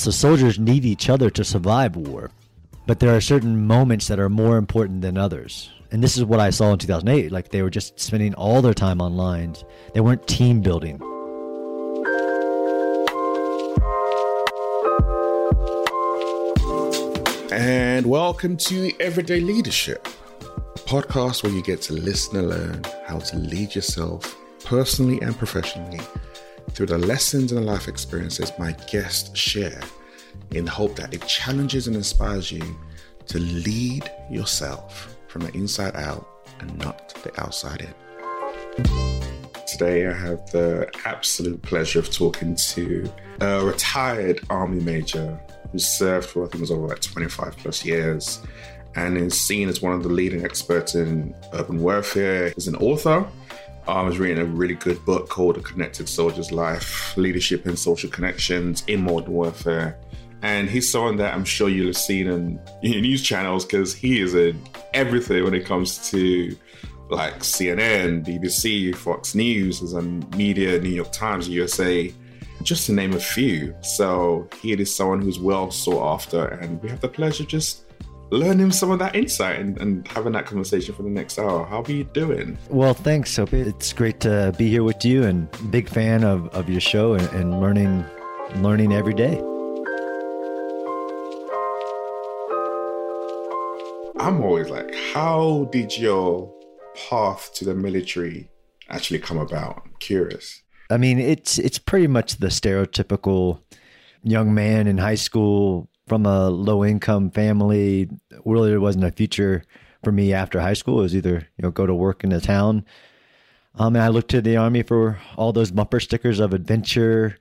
So soldiers need each other to survive war. But there are certain moments that are more important than others. And this is what I saw in 2008. Like they were just spending all their time online. They weren't team building. And welcome to Everyday Leadership, a podcast where you get to listen and learn how to lead yourself personally and professionally through the lessons and life experiences my guests share in the hope that it challenges and inspires you to lead yourself from the inside out and not the outside in. Today, I have the absolute pleasure of talking to a retired Army Major who served for, I think it was over like 25 plus years and is seen as one of the leading experts in urban warfare. He's an author. I was reading a really good book called A Connected Soldier's Life Leadership and Social Connections in Modern Warfare. And he's someone that I'm sure you'll have seen in, in news channels because he is in everything when it comes to like CNN, BBC, Fox News, is on um, media, New York Times, USA, just to name a few. So he is someone who's well sought after, and we have the pleasure just learning some of that insight and, and, having that conversation for the next hour. How are you doing? Well, thanks, Sope. It's great to be here with you, and big fan of, of your show and, and learning learning every day. I'm always like, how did your path to the military actually come about? I'm curious. I mean, it's it's pretty much the stereotypical young man in high school from a low income family. Really, there wasn't a future for me after high school. It was either you know go to work in a town. Um, and I looked to the army for all those bumper stickers of adventure,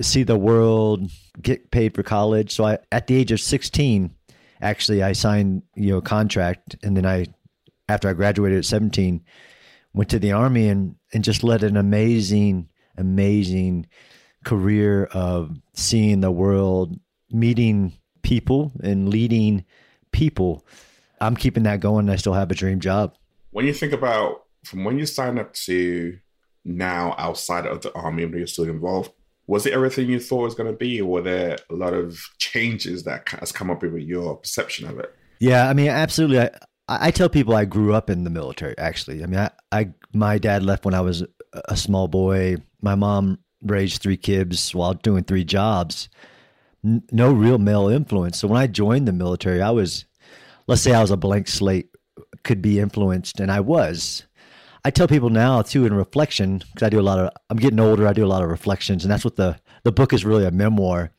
see the world, get paid for college. So I, at the age of sixteen, actually I signed you know a contract, and then I, after I graduated at seventeen, went to the army and and just led an amazing, amazing career of seeing the world, meeting people, and leading people. I'm keeping that going. I still have a dream job. When you think about from when you signed up to now outside of the army, when you're still involved, was it everything you thought it was going to be, or were there a lot of changes that has come up with your perception of it? Yeah, I mean, absolutely. I, I tell people I grew up in the military. Actually, I mean, I, I my dad left when I was a small boy. My mom raised three kids while doing three jobs. No real male influence. So when I joined the military, I was, let's say, I was a blank slate, could be influenced, and I was. I tell people now too in reflection because I do a lot of. I'm getting older. I do a lot of reflections, and that's what the the book is really a memoir.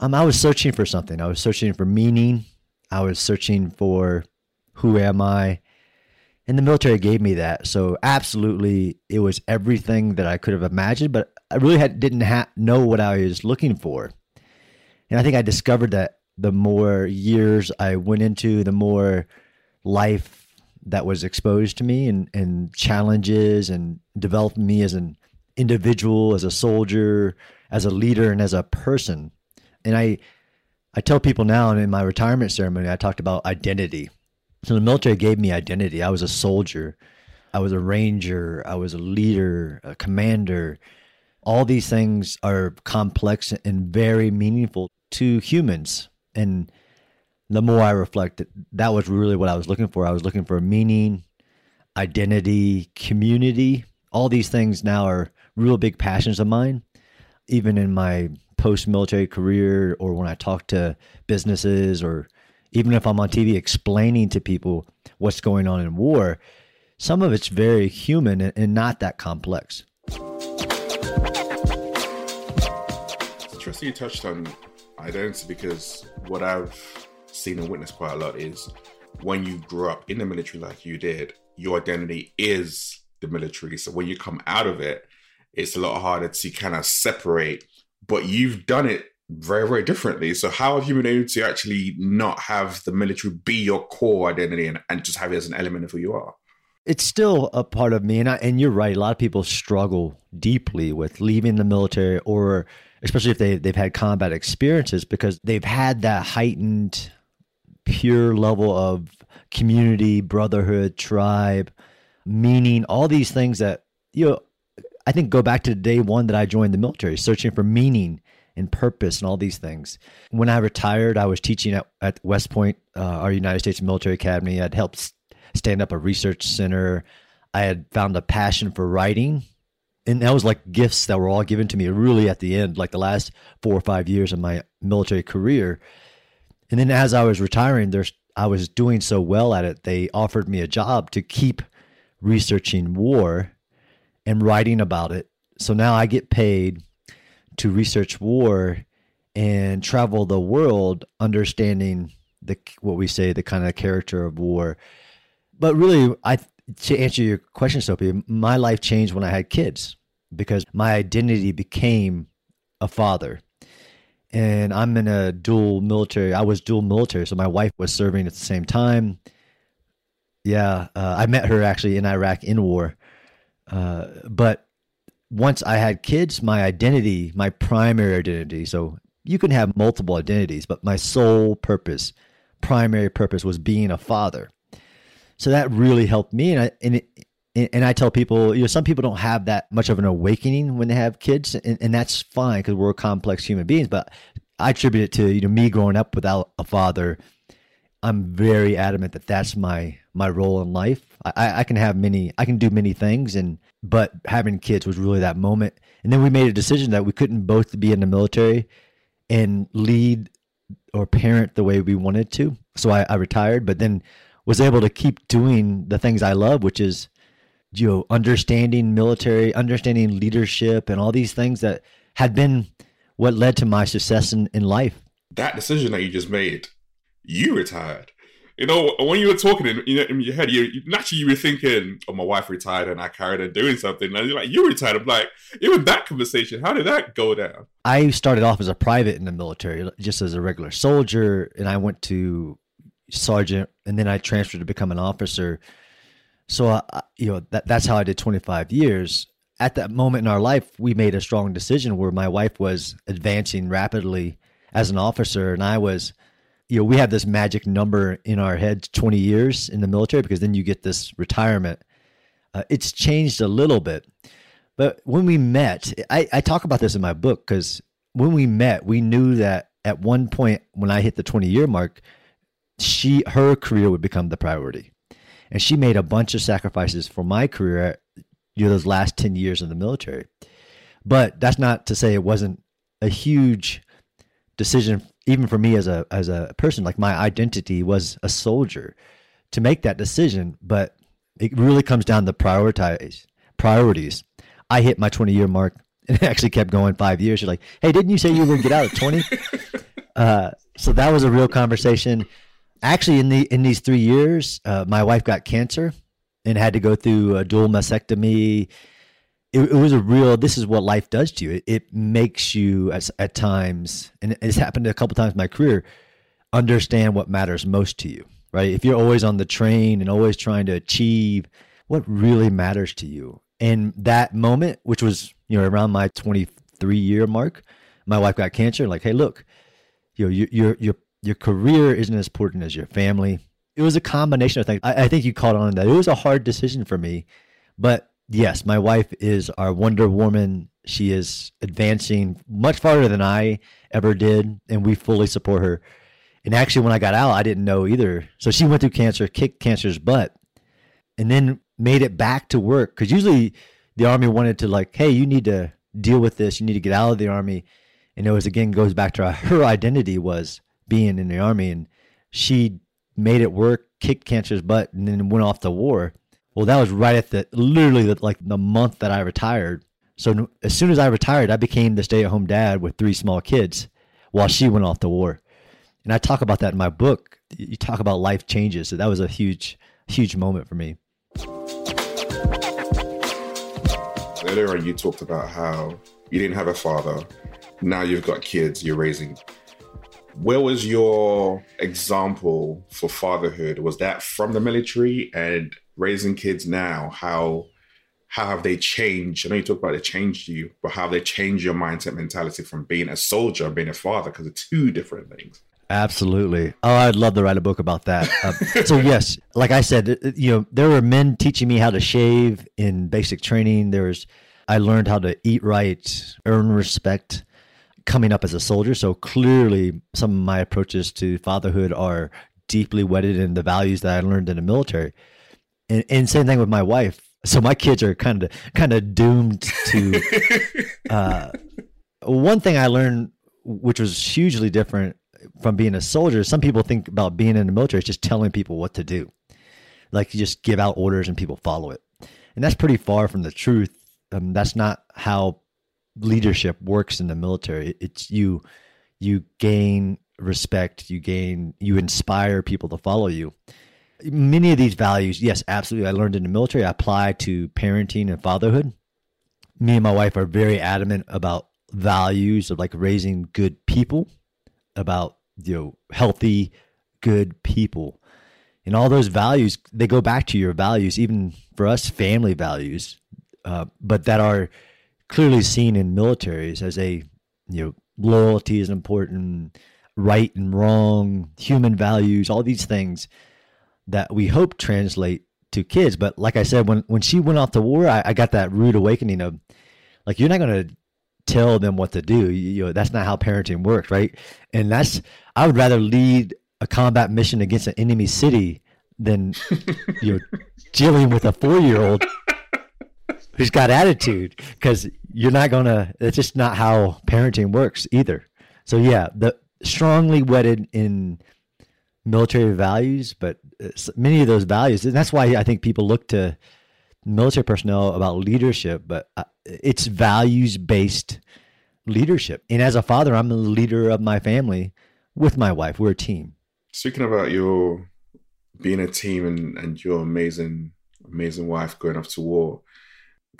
Um, I was searching for something. I was searching for meaning. I was searching for who am I, and the military gave me that. So absolutely, it was everything that I could have imagined. But I really had, didn't ha- know what I was looking for, and I think I discovered that the more years I went into, the more life that was exposed to me and, and challenges and developed me as an individual, as a soldier, as a leader, and as a person. And I, I tell people now, and in my retirement ceremony, I talked about identity. So the military gave me identity. I was a soldier, I was a ranger, I was a leader, a commander. All these things are complex and very meaningful to humans. And the more I reflect, that was really what I was looking for. I was looking for meaning, identity, community. All these things now are real big passions of mine. Even in my post military career, or when I talk to businesses, or even if I'm on TV explaining to people what's going on in war, some of it's very human and, not that complex. You touched on identity because what I've seen and witnessed quite a lot is when you grew up in the military like you did, your identity is the military. So when you come out of it, it's a lot harder to kind of separate. But you've done it very, very differently. So how have you been able to actually not have the military be your core identity and, and just have it as an element of who you are? It's still a part of me, and I, and you're right. A lot of people struggle deeply with leaving the military, or especially if they they've had combat experiences, because they've had that heightened pure level of community, brotherhood, tribe, meaning, all these things that, you know, I think go back to day one that I joined the military, searching for meaning and purpose and all these things. When I retired, I was teaching at, at West Point, uh, our United States Military Academy. I'd helped stand up a research center. I had found a passion for writing. And that was like gifts that were all given to me really at the end, like the last four or five years of my military career. And then as I was retiring, there's I was doing so well at it, they offered me a job to keep researching war and writing about it. So now I get paid to research war and travel the world understanding the what we say the kind of character of war. But really I to answer your question Sope, my life changed when I had kids because my identity became a father and I'm in a dual military. I was dual military, so my wife was serving at the same time. Yeah, uh, I met her actually in Iraq in war. Uh, but once I had kids, my identity, my primary identity, so you can have multiple identities, but my sole purpose, primary purpose was being a father. So that really helped me. And I, and it, and I tell people, you know, some people don't have that much of an awakening when they have kids, and, and that's fine because we're complex human beings. But I attribute it to you know me growing up without a father. I'm very adamant that that's my my role in life. I, I can have many, I can do many things, and but having kids was really that moment. And then we made a decision that we couldn't both be in the military and lead or parent the way we wanted to. So I, I retired, but then was able to keep doing the things I love, which is you know, understanding military, understanding leadership, and all these things that had been what led to my success in, in life. That decision that you just made, you retired. You know, when you were talking in, you know, in your head, you, you naturally you were thinking, "Oh, my wife retired, and I carried on doing something." And you're like, "You retired." I'm like, even that conversation, how did that go down? I started off as a private in the military, just as a regular soldier, and I went to sergeant, and then I transferred to become an officer so, uh, you know, that, that's how I did 25 years. At that moment in our life, we made a strong decision where my wife was advancing rapidly as an officer, and I was, you know, we have this magic number in our heads 20 years in the military because then you get this retirement. Uh, it's changed a little bit. But when we met, I, I talk about this in my book because when we met, we knew that at one point when I hit the 20 year mark, she her career would become the priority. And she made a bunch of sacrifices for my career you know those last 10 years in the military. But that's not to say it wasn't a huge decision even for me as a as a person. Like my identity was a soldier to make that decision but it really comes down to prioritize priorities. I hit my 20 year mark and actually kept going five years. You're like hey didn't you say you were going to get out at 20 uh, so that was a real conversation actually in the in these three years, uh, my wife got cancer and had to go through a dual mastectomy. It, it, was a real. This is what life does to you. It, it makes you, at, at times, and it's happened a couple times in my career, understand what matters most to you. Right? If you're always on the train and always trying to achieve what really matters to you, and that moment, which was you know around my 23 year mark, my wife got cancer. Like, hey, look, you know, you're you're your career isn't as important as your family. It was a combination of things. I, I think you caught on that. It was a hard decision for me, but yes, my wife is our Wonder Woman. She is advancing much farther than I ever did, and we fully support her. And actually, when I got out, I didn't know either. So she went through cancer, kicked cancer's butt, and then made it back to work. Because usually the army wanted to like, hey, you need to deal with this. You need to get out of the army. And it was again goes back to her identity was being in the army and she made it work, kicked cancer's butt, and then went off to war. Well, that was right at the literally the, like the month that I retired. So as soon as I retired, I became the stay-at-home dad with three small kids, while she went off to war. And I talk about that in my book. You talk about life changes. So that was a huge, huge moment for me. Earlier you talked about how you didn't have a father. Now you've got kids. You're raising where was your example for fatherhood? Was that from the military and raising kids now? How how have they changed? I know you talk about they changed you, but how have they changed your mindset mentality from being a soldier and being a father? Because they're two different things. Absolutely. Oh, I'd love to write a book about that. Uh, so yes, like I said, you know, there were men teaching me how to shave in basic training. There was, I learned how to eat right, earn respect coming up as a soldier. So clearly, some of my approaches to fatherhood are deeply wedded in the values that I learned in the military. And, and same thing with my wife. So my kids are kind of kind of doomed to. Uh, one thing I learned, which was hugely different from being a soldier, some people think about being in the military is just telling people what to do. Like you just give out orders and people follow it. And that's pretty far from the truth. Um, that's not how leadership works in the military. It's you you gain respect, you gain you inspire people to follow you. Many of these values, yes, absolutely I learned in the military, I apply to parenting and fatherhood. Me and my wife are very adamant about values of like raising good people, about you know healthy, good people. And all those values, they go back to your values, even for us, family values, uh, but that are clearly seen in militaries as a you know loyalty is important, right and wrong, human values, all these things that we hope translate to kids. But like I said, when when she went off to war, I, I got that rude awakening of like you're not going to tell them what to do. You, you know, that's not how parenting works, right? And that's I would rather lead a combat mission against an enemy city than you know dealing with a four year old who's got attitude because you're not gonna that's just not how parenting works either. So yeah the strongly wedded in military values but uh, many of those values and that's why i think people look to military personnel about leadership but uh, it's values based leadership. And as a father i'm the leader of my family with my wife. We're a team. Speaking about your being a team and, and your amazing amazing wife going off to war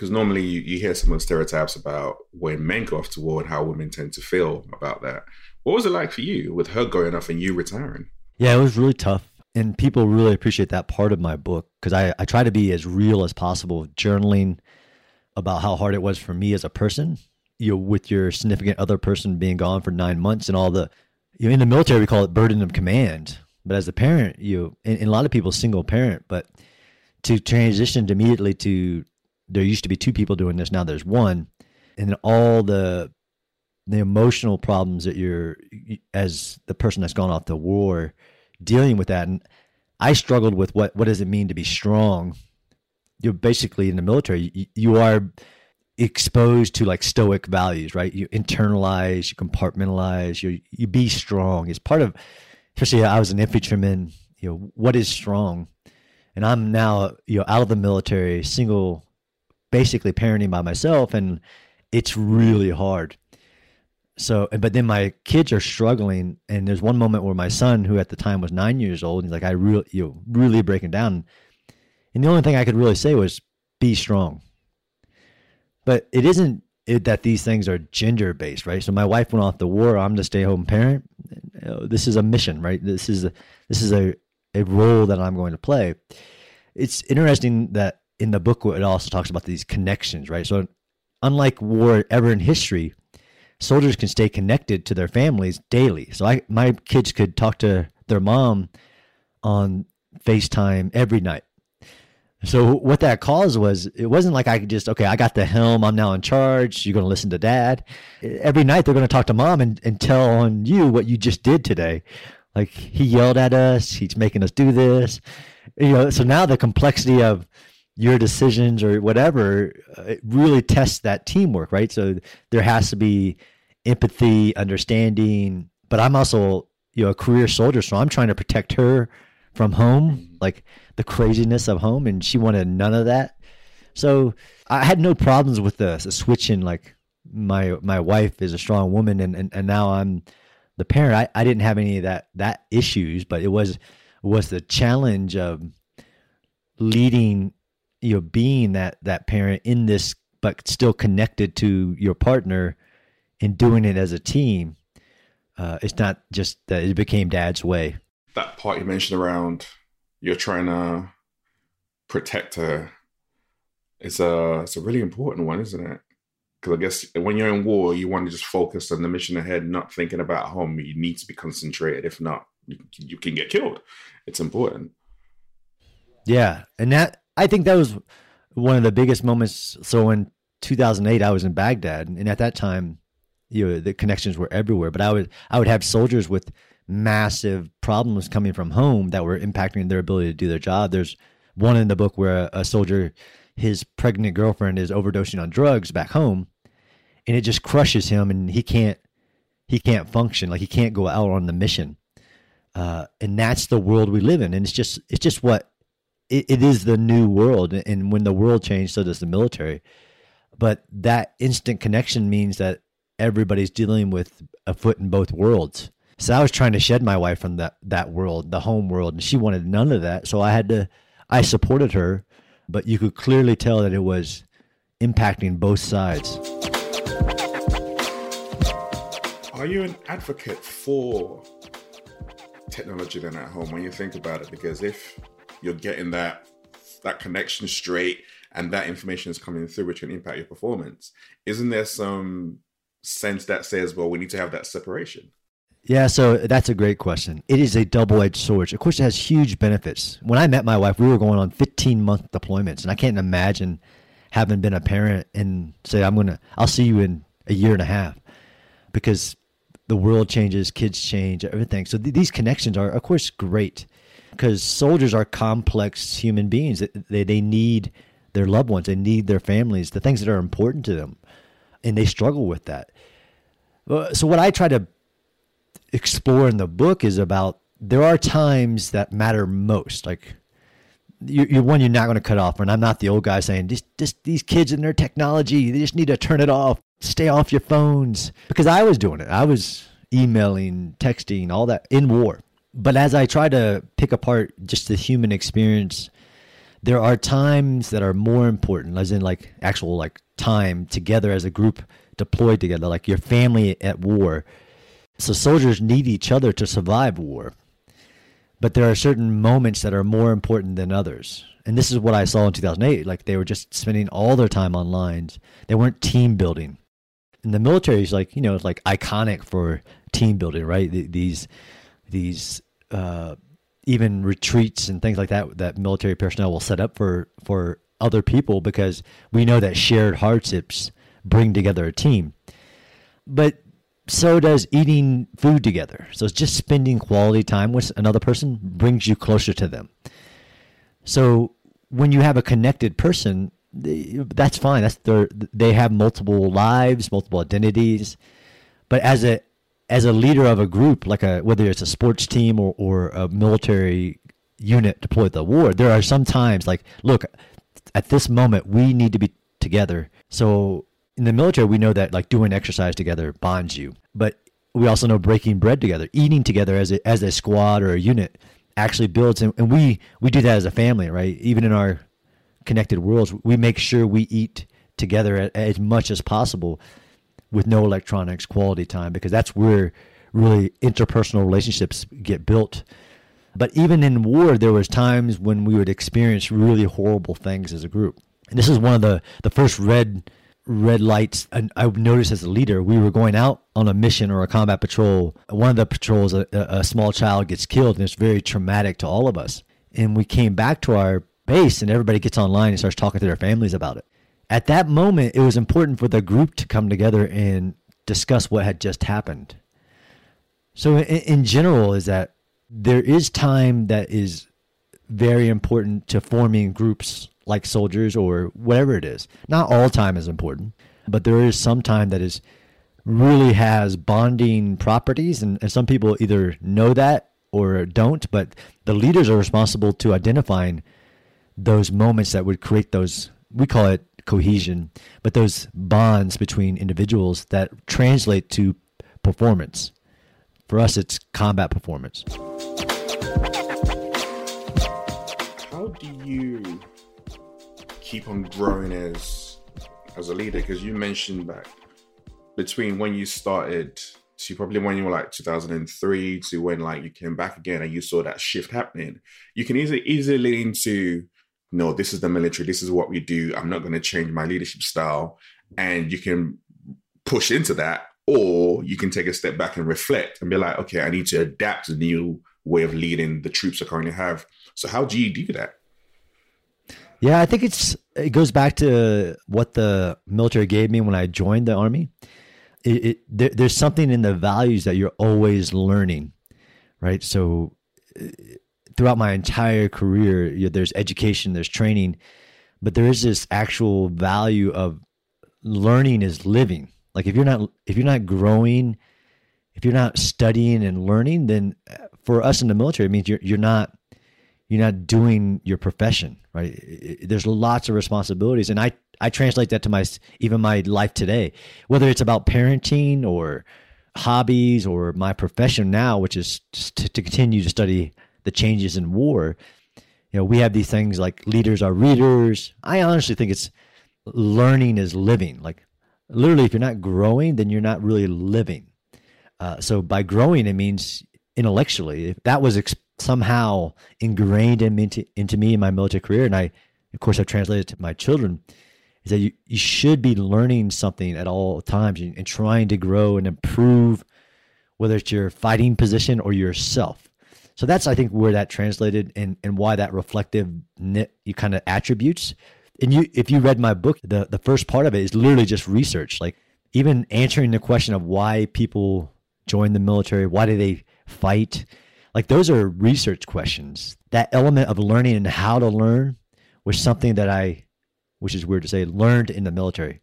because normally you, you, hear some of the stereotypes about when men go off to war and how women tend to feel about that. What was it like for you with her going off and you retiring? Yeah, it was really tough. And people really appreciate that part of my book because I, I try to be as real as possible, journaling about how hard it was for me as a person, you know, with your significant other person being gone for nine months and all the, you know, in the military, we call it burden of command. But as a parent, you, and, and a lot of people single parent, but to transition immediately to there used to be two people doing this now there's one. And then all the the emotional problems that you're as the person that's gone off the war dealing with that. And i struggled with what what does it mean to be strong? You're basically in the military you, you are exposed to like stoic values right? You internalize you compartmentalize you you be strong. It's part of especially i was an infantryman you know what is strong? And i'm now you know out of the military single basically parenting by myself and it's really hard. So, but then my kids are struggling, and there's one moment where my son, who at the time was nine years old, he's like, "I really, you know, really breaking down," and the only thing I could really say was, "Be strong." But it isn't it, that these things are gender based, right? So my wife went off the war. I'm the stay home parent. This is a mission, right? This is a this is a a role that I'm going to play. It's interesting that in the book it also talks about these connections, right? So unlike war ever in history, soldiers can stay connected to their families daily. So I my kids could talk to their mom on FaceTime every night. So what that caused was it wasn't like I could just okay I got the helm I'm now in charge you're going to listen to dad every night they're going to talk to mom and, and tell on you what you just did today like he yelled at us he's making us do this you know so now the complexity of your decisions or whatever uh, it really tests that teamwork right? So there has to be empathy understanding but i'm also you know a career soldier so i'm trying to protect her from home mm-hmm. like the craziness of home and she wanted none of that. So i had no problems with the, the switching like my my wife is a strong woman and and, and now i'm the parent. I, I didn't have any of that that issues but it was was the challenge of leading you know being that that parent in this but still connected to your partner and doing it as a team uh, it's not just that it became dad's way. That part you mentioned around you're trying to protect her it's a it's a really important one isn't it? Because i guess when you're in war you want to just focus on the mission ahead not thinking about home. You need to be concentrated. If not you, you can get killed. It's important. Yeah and that I think that was one of the biggest moments. So in 2008, I was in Baghdad, and at that time, you know the connections were everywhere. But I would I would have soldiers with massive problems coming from home that were impacting their ability to do their job. There's one in the book where a, a soldier, his pregnant girlfriend is overdosing on drugs back home, and it just crushes him, and he can't he can't function like he can't go out on the mission. Uh, and that's the world we live in, and it's just it's just what it, it is the new world. And when the world changed, so does the military. But that instant connection means that everybody's dealing with a foot in both worlds. So I was trying to shed my wife from that that world, the home world, and she wanted none of that. So I had to I supported her, but you could clearly tell that it was impacting both sides. Are you an advocate for technology then at home when you think about it? Because if you're getting that that connection straight and that information is coming through which can impact your performance, isn't there some sense that says, well, we need to have that separation? Yeah, so that's a great question. It is a double edged sword. Of course, it has huge benefits. When I met my wife, we were going on 15 month deployments, and I can't imagine having been a parent and say, I'm going to, I'll see you in a year and a half because the world changes, kids change, everything. So th- these connections are, of course, great because soldiers are complex human beings. They, they need their loved ones, they need their families, the things that are important to them, and they struggle with that. So, what I try to explore in the book is about there are times that matter most. Like you're, you're one you're not going to cut off. And I'm not the old guy saying just, just these kids and their technology, they just need to turn it off. Stay off your phones because I was doing it. I was emailing, texting, all that in war. But as I try to pick apart just the human experience, there are times that are more important, as in like actual like time together as a group deployed together, like your family at war so soldiers need each other to survive war. But there are certain moments that are more important than others. And this is what I saw in 2008. Like they were just spending all their time on lines. They weren't team building. And the military is like, you know, it's like iconic for team building, right? These, these, uh, even retreats and things like that that military personnel will set up for for other people because we know that shared hardships bring together a team. But so does eating food together. So it's just spending quality time with another person brings you closer to them. So when you have a connected person, that's fine. That's their they have multiple lives, multiple identities. But as a as a leader of a group, like a whether it's a sports team or, or a military unit deployed to the war, there are some times like, look, at this moment we need to be together. So in the military, we know that like doing exercise together bonds you, but we also know breaking bread together, eating together as a, as a squad or a unit actually builds. And, and we, we do that as a family, right? Even in our connected worlds, we make sure we eat together as much as possible with no electronics, quality time, because that's where really interpersonal relationships get built. But even in war, there was times when we would experience really horrible things as a group. And this is one of the, the first red red lights. And I noticed as a leader, we were going out on a mission or a combat patrol. One of the patrols, a, a small child gets killed, and it's very traumatic to all of us. And we came back to our base, and everybody gets online and starts talking to their families about it. At that moment, it was important for the group to come together and discuss what had just happened. So, in, in general, is that there is time that is very important to forming groups like soldiers or whatever it is. Not all time is important, but there is some time that is really has bonding properties and, and some people either know that or don't, but the leaders are responsible to identifying those moments that would create those we call it cohesion, but those bonds between individuals that translate to performance. For us it's combat performance. How do you keep on growing as as a leader? Because you mentioned that between when you started to probably when you were like 2003 to when like you came back again and you saw that shift happening, you can easily easily into no, this is the military, this is what we do. I'm not going to change my leadership style, and you can push into that, or you can take a step back and reflect and be like, okay, I need to adapt the new way of leading the troops I currently have. So how do you do that? Yeah, I think it's it goes back to what the military gave me when I joined the army. it, it there, there's something in the values that you're always learning, right? So throughout my entire career, you know, there's education, there's training, but there is this actual value of learning is living. Like if you're not if you're not growing, if you're not studying and learning, then uh, for us in the military, it means you're you're not you're not doing your profession, right? There's lots of responsibilities, and I I translate that to my even my life today, whether it's about parenting or hobbies or my profession now, which is to, to continue to study the changes in war. You know, we have these things like leaders are readers. I honestly think it's learning is living. Like literally, if you're not growing, then you're not really living. Uh, so by growing, it means intellectually. If that was ex- somehow ingrained in, into, into me in my military career, and I, of course, I've translated to my children, is that you, you should be learning something at all times and, and trying to grow and improve, whether it's your fighting position or yourself. So that's, I think, where that translated and, and why that reflective you kind of attributes. And you, if you read my book, the, the first part of it is literally just research, like even answering the question of why people join the military, why do they fight? Like those are research questions. That element of learning and how to learn was something that I which is weird to say, learned in the military,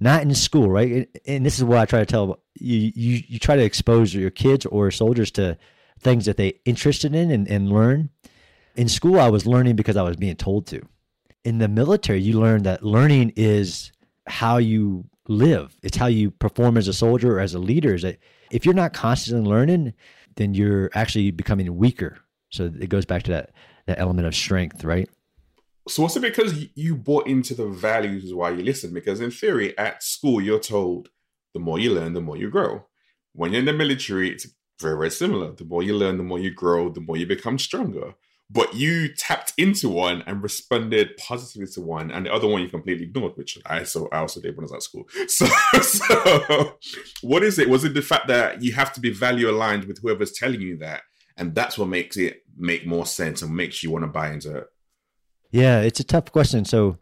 not in school, right? And this is what I try to tell you. You, you try to expose your kids or soldiers to things that they interested in and, and learn. In school, I was learning because I was being told to. In the military, you learn that learning is how you live. It's how you perform as a soldier or as a leader. Is that if you're not constantly learning, then you're actually becoming weaker. So it goes back to that that element of strength, right? So what's it because you bought into the values while you listen? Because in theory, at school, you're told the more you learn, the more you grow. When you're in the military, it's very, very similar. The more you learn, the more you grow, the more you become stronger. But you tapped into one and responded positively to one, and the other one you completely ignored, which I so I also did when I was at school. So, so what is it? Was it the fact that you have to be value aligned with whoever's telling you that, and that's what makes it make more sense and makes you want to buy into it? Yeah, it's a tough question. So,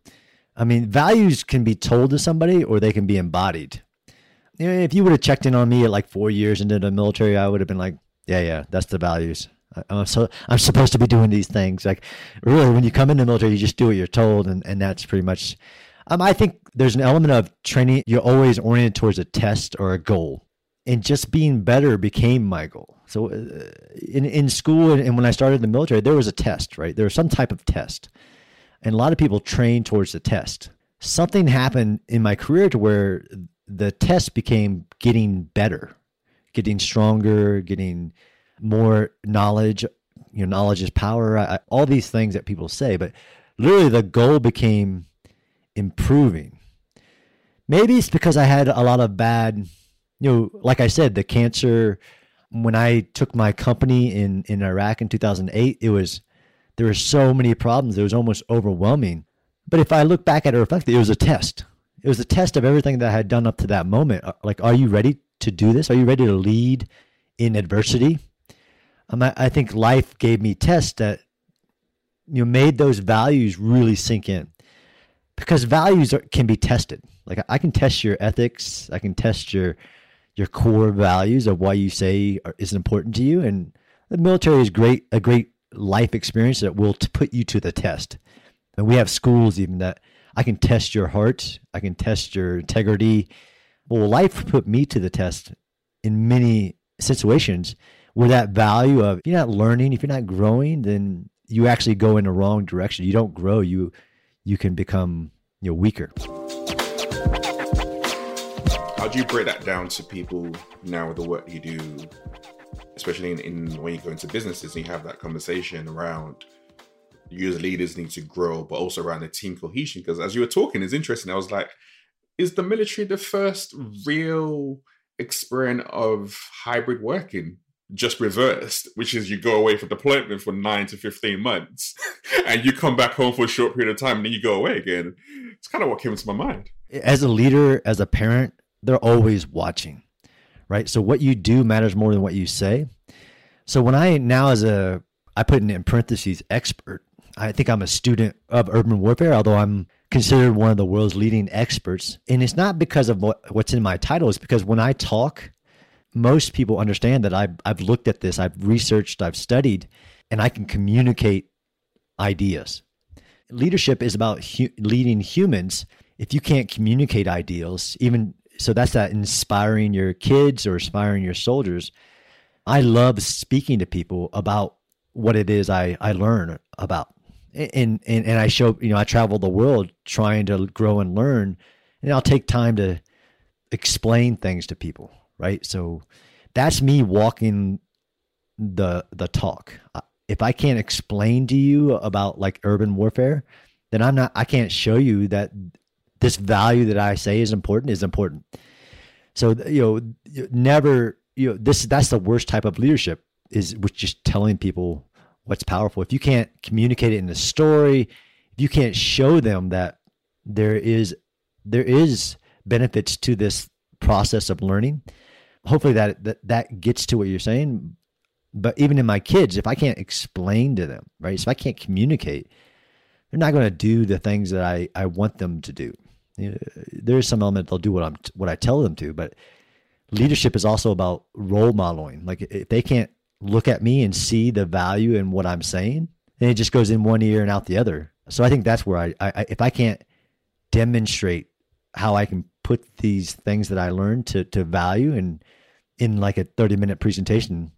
I mean, values can be told to somebody or they can be embodied. If you would have checked in on me at like four years into the military, I would have been like, yeah, yeah, that's the values. I'm so I'm supposed to be doing these things. Like, really, when you come into the military, you just do what you're told, and and that's pretty much. Um, I think there's an element of training. You're always oriented towards a test or a goal, and just being better became my goal. So, uh, in in school and when I started the military, there was a test, right? There was some type of test and a lot of people train towards the test. Something happened in my career to where the test became getting better, getting stronger, getting more knowledge. You know, knowledge is power. I, all these things that people say, but literally the goal became improving. Maybe it's because I had a lot of bad, you know, like I said, the cancer. When I took my company in in Iraq in 2008, it was there were so many problems. It was almost overwhelming. But if I look back at it reflectively, it was a test. It was a test of everything that I had done up to that moment. Uh, like, are you ready to do this? Are you ready to lead in adversity? Um, I, I think life gave me tests that you know made those values really sink in because values are, can be tested. Like I can test your ethics, I can test your your core values of why you say are, is important to you, and the military is great a great life experience that will t- put you to the test. And we have schools even that I can test your heart, I can test your integrity. Well, life put me to the test in many situations where that value of if you're not learning, if you're not growing, then you actually go in the wrong direction. You don't grow. You you can become you know weaker. How do you break that down to people now with the work you do especially in, in when you go into businesses and you have that conversation around you as leaders need to grow, but also around the team cohesion. Because as you were talking, it's interesting. I was like, is the military the first real experiment of hybrid working? Just reversed, which is you go away for deployment for nine to 15 months and you come back home for a short period of time and then you go away again. It's kind of what came into my mind. As a leader, as a parent, they're always watching right? So what you do matters more than what you say. So when I now as a I put in parentheses expert, I think I'm a student of urban warfare, although I'm considered one of the world's leading experts. And it's not because of what, what's in my title, it's because when I talk, most people understand that I've, I've looked at this, I've researched, I've studied, and I can communicate ideas. Leadership is about hu- leading humans. If you can't communicate ideals, even so, that's that inspiring your kids or inspiring your soldiers. I love speaking to people about what it is I, I learn about. And, and and I show you know I travel the world trying to grow and learn, and I'll take time to explain things to people, right? So that's me walking the the talk. If I can't explain to you about like urban warfare, then I'm not. I can't show you that this value that I say is important is important. So you know, never you know this. That's the worst type of leadership is with just telling people what's powerful. If you can't communicate it in a story, if you can't show them that there is there is benefits to this process of learning, hopefully that that, that gets to what you're saying. But even in my kids, if I can't explain to them, right? So if I can't communicate, they're not going to do the things that I, I want them to do. You know, there's some element they'll do what I'm what I tell them to, but leadership is also about role modeling. Like if they can't look at me and see the value in what I'm saying, and it just goes in one ear and out the other. So I think that's where I, I if I can't demonstrate how I can put these things that I learned to to value and in like a 30 minute presentation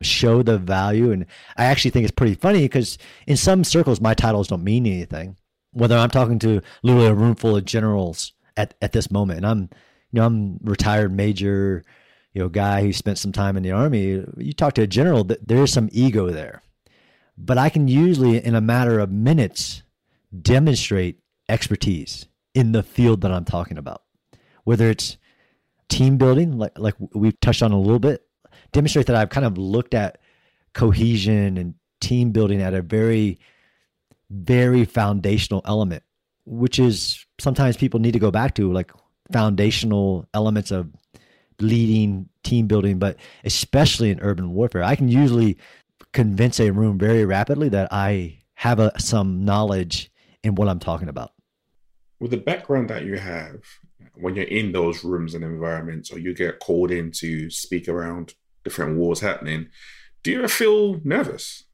show the value and I actually think it's pretty funny because in some circles my titles don't mean anything whether I'm talking to literally a room full of generals at, at this moment and I'm you know I'm retired major you know, guy who spent some time in the army, you talk to a general, there is some ego there. But I can usually, in a matter of minutes, demonstrate expertise in the field that I'm talking about. Whether it's team building, like like we've touched on a little bit, demonstrate that I've kind of looked at cohesion and team building at a very, very foundational element, which is sometimes people need to go back to, like foundational elements of leading team building, but especially in urban warfare. I can usually convince a room very rapidly that I have a, some knowledge in what I'm talking about. With the background that you have, when you're in those rooms and environments, or you get called in to speak around different wars happening, do you ever feel nervous?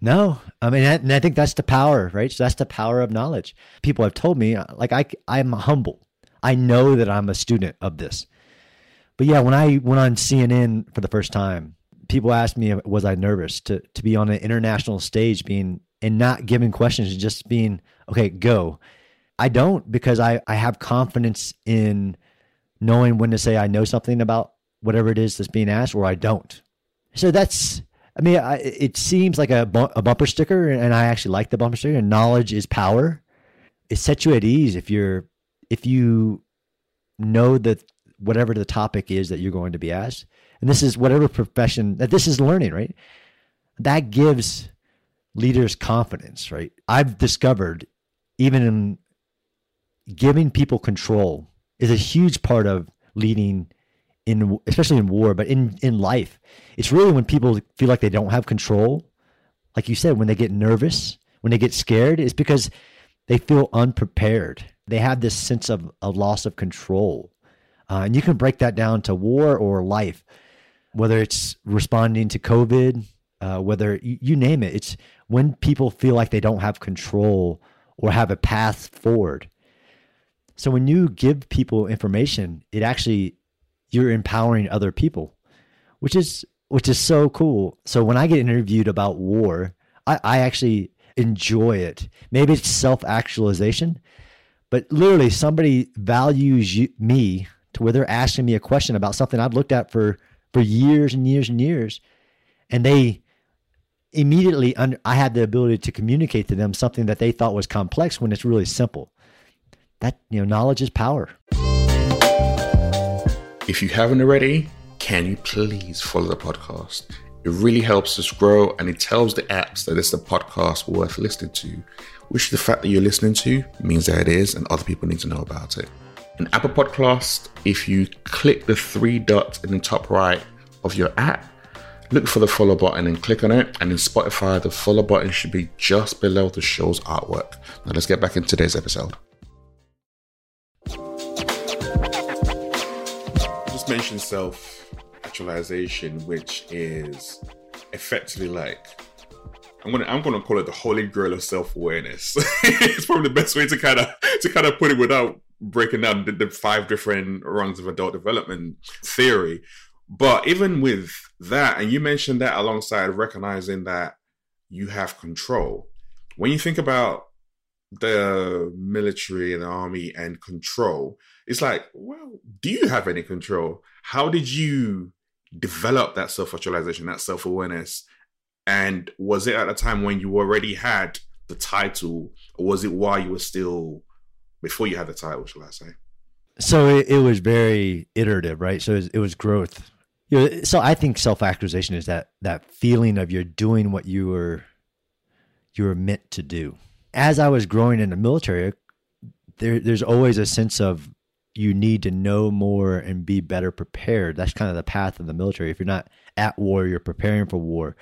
No, I mean, and I think that's the power, right? So that's the power of knowledge. People have told me, like, I, I'm humble. I know that I'm a student of this. But yeah, when I went on CNN for the first time, people asked me, was I nervous to, to be on an international stage being and not giving questions, and just being, okay, go. I don't because I, I have confidence in knowing when to say I know something about whatever it is that's being asked or I don't. So that's, I mean, I, it seems like a, a bumper sticker, and I actually like the bumper sticker. And knowledge is power. It sets you at ease if you're if you know that whatever the topic is that you're going to be asked. And this is whatever profession that this is learning, right? That gives leaders confidence, right? I've discovered even in giving people control is a huge part of leading in especially in war, but in in life. It's really when people feel like they don't have control, like you said, when they get nervous, when they get scared, it's because they feel unprepared. They have this sense of a loss of control. Uh, and you can break that down to war or life, whether it's responding to COVID, uh, whether you, you name it. It's when people feel like they don't have control or have a path forward. So when you give people information, it actually you're empowering other people, which is which is so cool. So when I get interviewed about war, I, I actually enjoy it. Maybe it's self actualization, but literally somebody values you, me to where they're asking me a question about something I've looked at for for years and years and years, and they immediately under, I had the ability to communicate to them something that they thought was complex when it's really simple. That you know, knowledge is power. If you haven't already, can you please follow the podcast? It really helps us grow and it tells the apps that it's a podcast worth listening to, which the fact that you're listening to means that it is and other people need to know about it. In Apple Podcast, if you click the three dots in the top right of your app, look for the follow button and click on it. And in Spotify, the follow button should be just below the show's artwork. Now let's get back into today's episode. Just mentioned self actualization, which is effectively like I'm gonna I'm gonna call it the holy grail of self awareness. it's probably the best way to kind of to kind of put it without breaking down the, the five different rungs of adult development theory. But even with that, and you mentioned that alongside recognizing that you have control. When you think about the military and the army and control, it's like, well, do you have any control? How did you develop that self actualization, that self awareness? And was it at a time when you already had the title, or was it while you were still before you had the title, shall I say? So it, it was very iterative, right? So it was, it was growth. You know, so I think self actualization is that that feeling of you're doing what you were you were meant to do. As I was growing in the military, there there's always a sense of you need to know more and be better prepared. That's kind of the path of the military. If you're not at war, you're preparing for war.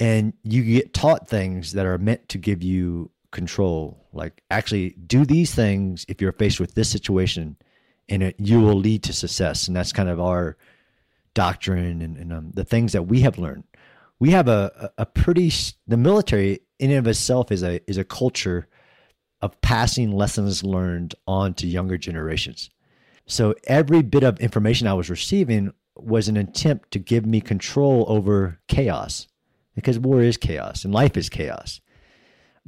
And you get taught things that are meant to give you control. Like actually do these things if you're faced with this situation and it, you will lead to success. And that's kind of our doctrine and, and um, the things that we have learned. We have a, a pretty, the military in and of itself is a, is a culture of passing lessons learned on to younger generations. So every bit of information I was receiving was an attempt to give me control over chaos because war is chaos and life is chaos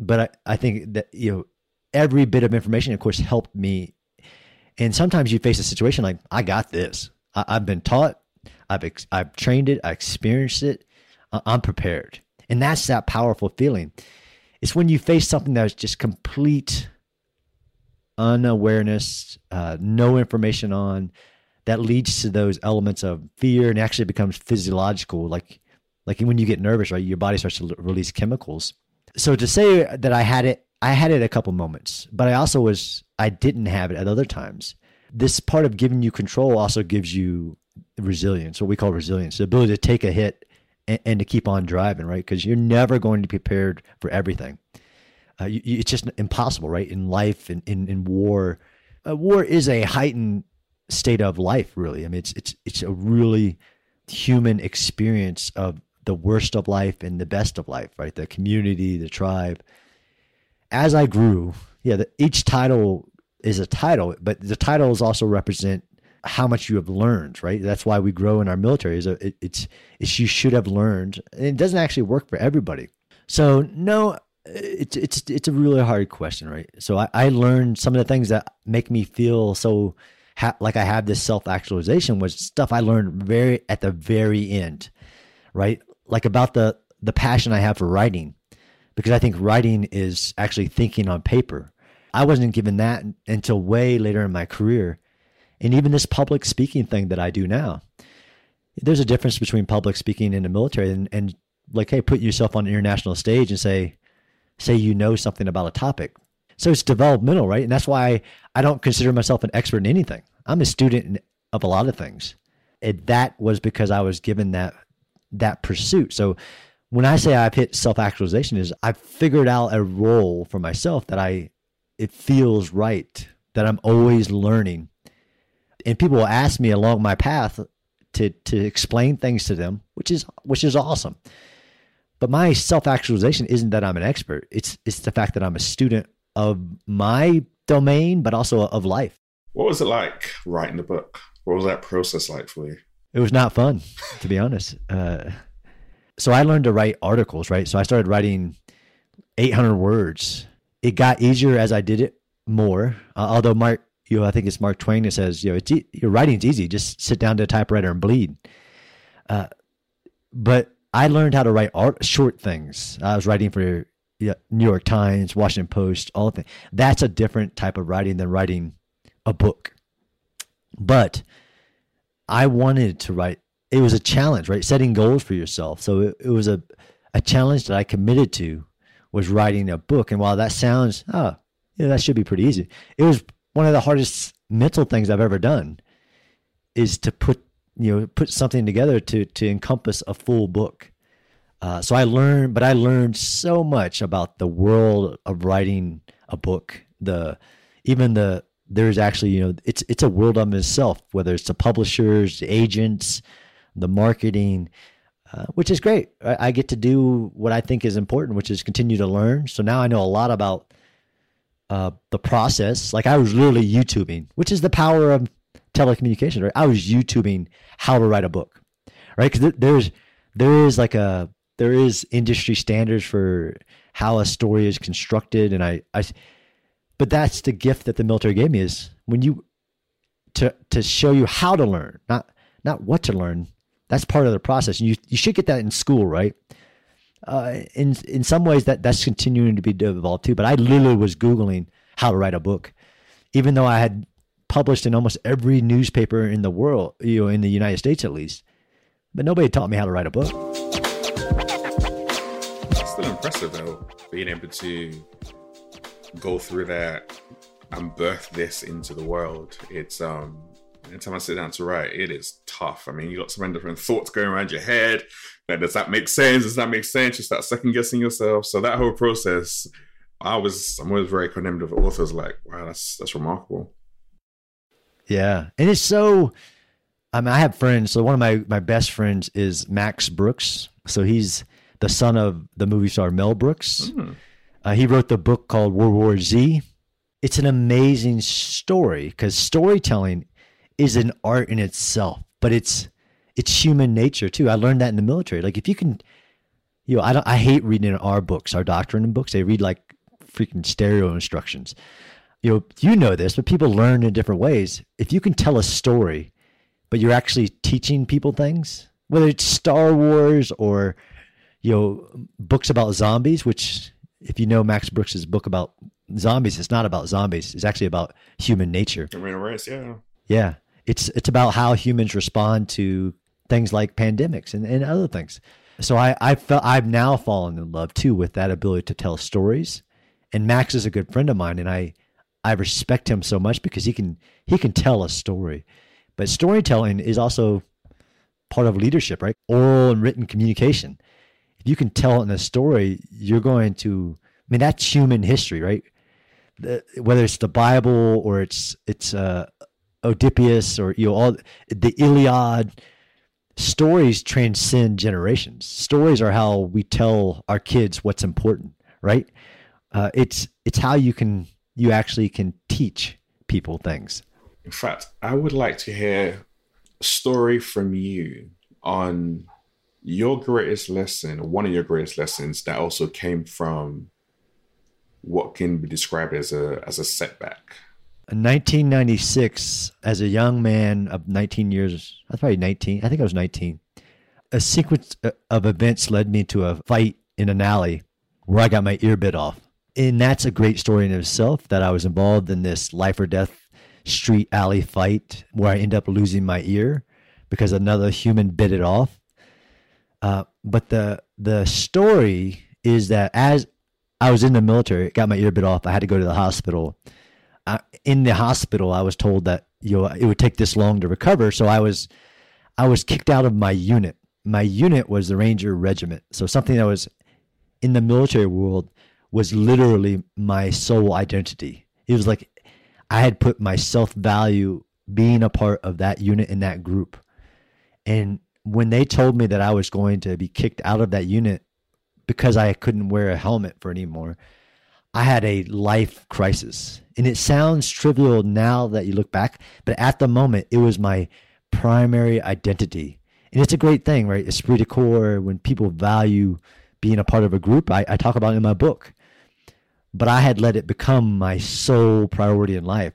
but I, I think that you know every bit of information, of course, helped me. And sometimes you face a situation like, I got this. I, have been taught. I've ex- I've trained it. I experienced it. I'm prepared, and that's that powerful feeling. It's when you face something that's just complete unawareness, uh, no information on, that leads to those elements of fear, and actually becomes physiological. Like like when you get nervous, right? Your body starts to release chemicals so to say that I had it, I had it a couple moments, but I also was I didn't have it at other times. This part of giving you control also gives you resilience, what we call resilience, the ability to take a hit and, and to keep on driving, right? Because you're never going to be prepared for everything. Uh, you, you, it's just impossible, right? In life and in, in war, uh, war is a heightened state of life. Really, I mean, it's it's it's a really human experience of the worst of life and the best of life, right? The community, the tribe. As I grew, yeah, the, each title is a title, but the titles also represent how much you have learned, right? That's why we grow in our military. Is it, it's it's you should have learned, and it doesn't actually work for everybody. So no, it's it's it's a really hard question, right? So I, I learned some of the things that make me feel so ha- like I have this self actualization was stuff I learned very at the very end, right? Like about the the passion I have for writing because I think writing is actually thinking on paper. I wasn't given that until way later in my career. And even this public speaking thing that I do now. There's a difference between public speaking in the military and, and like, hey, put yourself on an international stage and say, say you know something about a topic. So it's developmental, right? And that's why I don't consider myself an expert in anything. I'm a student of a lot of things. And that was because I was given that that pursuit. So when I say I've hit self actualization, is I've figured out a role for myself that I it feels right that I'm always learning. And people will ask me along my path to to explain things to them, which is which is awesome. But my self actualization isn't that I'm an expert. It's it's the fact that I'm a student of my domain, but also of life. What was it like writing the book? What was that process like for you? It was not fun, to be honest. Uh, so I learned to write articles, right? So I started writing 800 words. It got easier as I did it more. Uh, although Mark, you know, I think it's Mark Twain that says, you know, it's e- your writing's easy. Just sit down to a typewriter and bleed. Uh, but I learned how to write art, short things. I was writing for yeah, New York Times, Washington Post, all that. That's a different type of writing than writing a book. But I wanted to write. It was a challenge, right? Setting goals for yourself. So it, it was a a challenge that I committed to was writing a book. And while that sounds, oh, yeah, that should be pretty easy. It was one of the hardest mental things I've ever done is to put you know put something together to to encompass a full book. Uh, so I learned, but I learned so much about the world of writing a book. The even the there's actually you know it's it's a world of itself. Whether it's the publishers, the agents, the marketing, uh, which is great. I, I, get to do what I think is important, which is continue to learn. So now I know a lot about uh, the process. Like I was literally YouTubing, which is the power of telecommunications. Right? I was YouTubing how to write a book, right? Because there's there is like a there is industry standards for how a story is constructed, and I I. But that's the gift that the military gave me is when you to to show you how to learn, not not what to learn. That's part of the process. You you should get that in school, right? Uh, in in some ways, that that's continuing to be developed too. But I literally was googling how to write a book, even though I had published in almost every newspaper in the world, you know, in the United States at least. But nobody taught me how to write a book. It's still impressive though, being able to go through that and birth this into the world. It's um anytime I sit down to write, it is tough. I mean, you got so many different thoughts going around your head. Like, does that make sense? Does that make sense? You start second guessing yourself. So that whole process, I was I'm always very condemned of authors like, wow, that's that's remarkable. Yeah. And it's so I mean, I have friends. So one of my my best friends is Max Brooks. So he's the son of the movie star Mel Brooks. Mm. Uh, he wrote the book called World War Z. It's an amazing story because storytelling is an art in itself, but it's it's human nature too. I learned that in the military. Like if you can, you know, I don't. I hate reading our books, our doctrine books. They read like freaking stereo instructions. You know, you know this, but people learn in different ways. If you can tell a story, but you're actually teaching people things, whether it's Star Wars or you know books about zombies, which if you know Max Brooks's book about zombies, it's not about zombies. It's actually about human nature. Human race, yeah. Yeah it's it's about how humans respond to things like pandemics and, and other things. So I I felt I've now fallen in love too with that ability to tell stories. And Max is a good friend of mine, and I I respect him so much because he can he can tell a story. But storytelling is also part of leadership, right? Oral and written communication. If you can tell it in a story, you're going to. I mean, that's human history, right? The, whether it's the Bible or it's it's uh, Oedipus or you know all the Iliad stories transcend generations. Stories are how we tell our kids what's important, right? Uh, it's it's how you can you actually can teach people things. In fact, I would like to hear a story from you on your greatest lesson, one of your greatest lessons that also came from what can be described as a as a setback. In 1996, as a young man of 19 years, I was probably 19. I think I was 19. A sequence uh, of events led me to a fight in an alley where I got my ear bit off. And that's a great story in itself that I was involved in this life or death street alley fight where I end up losing my ear because another human bit it off. Uh, but the the story is that as I was in the military, it got my ear bit off, I had to go to the hospital in the hospital, I was told that you know it would take this long to recover. So I was I was kicked out of my unit. My unit was the Ranger Regiment, so something that was in the military world was literally my sole identity. It was like I had put my self value being a part of that unit in that group. And when they told me that I was going to be kicked out of that unit because I couldn't wear a helmet for anymore, I had a life crisis. And it sounds trivial now that you look back, but at the moment, it was my primary identity. And it's a great thing, right? Esprit de corps, when people value being a part of a group, I, I talk about in my book. But I had let it become my sole priority in life.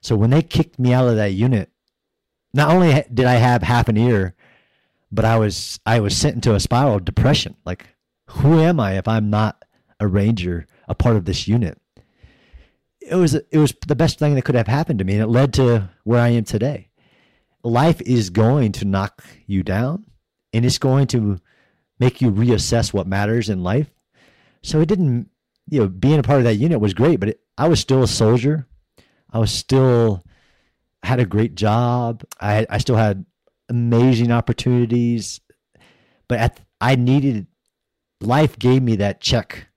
So when they kicked me out of that unit, not only did I have half an ear, but I was I was sent into a spiral of depression. Like, who am I if I'm not a ranger? a part of this unit. It was it was the best thing that could have happened to me, and it led to where I am today. Life is going to knock you down, and it's going to make you reassess what matters in life. So it didn't, you know, being a part of that unit was great, but it, I was still a soldier. I was still had a great job. I I still had amazing opportunities, but at, I needed life gave me that check,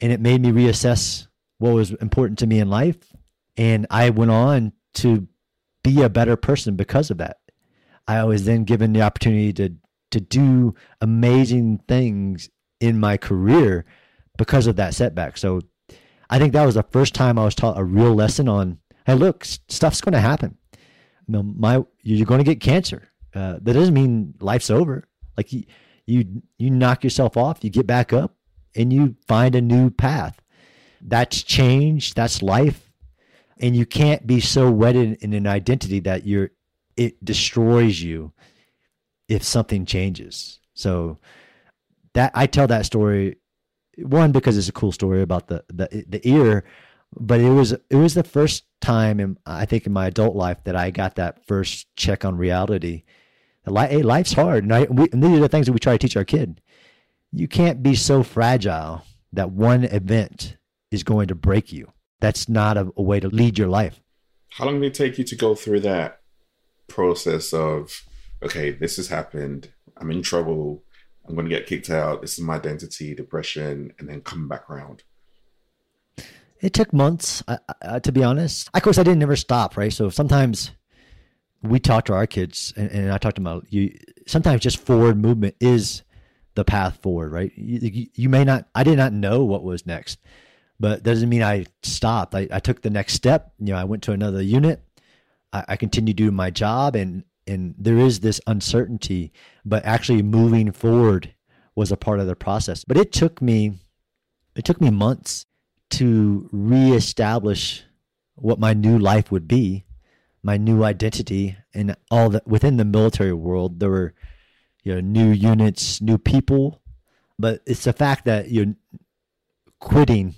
and it made me reassess what was important to me in life, and I went on to be a better person because of that. I was then given the opportunity to to do amazing things in my career because of that setback. So I think that was the first time I was taught a real lesson on hey, look, stuff's going to happen. Know, my you're going to get cancer. Uh, that doesn't mean life's over. Like you, you you knock yourself off, you get back up, and you find a new path. That's change. That's life. And you can't be so wedded in an identity that you're it destroys you if something changes. So that I tell that story one because it's a cool story about the the the ear, but it was it was the first time in I think in my adult life that I got that first check on reality. Hey, life's hard, and, I, we, and these are the things that we try to teach our kid. You can't be so fragile that one event is going to break you. That's not a, a way to lead your life. How long did it take you to go through that process of, okay, this has happened. I'm in trouble. I'm going to get kicked out. This is my identity, depression, and then come back around. It took months, to be honest. Of course, I didn't never stop, right? So sometimes we talk to our kids, and, and I talk to them. You sometimes just forward movement is the path forward, right? You, you, may not. I did not know what was next, but doesn't mean I stopped. I, I took the next step. You know, I went to another unit. I, I continued doing my job, and and there is this uncertainty, but actually moving forward was a part of the process. But it took me, it took me months to reestablish what my new life would be, my new identity, and all that within the military world. There were, you know, new units, new people, but it's the fact that you're quitting.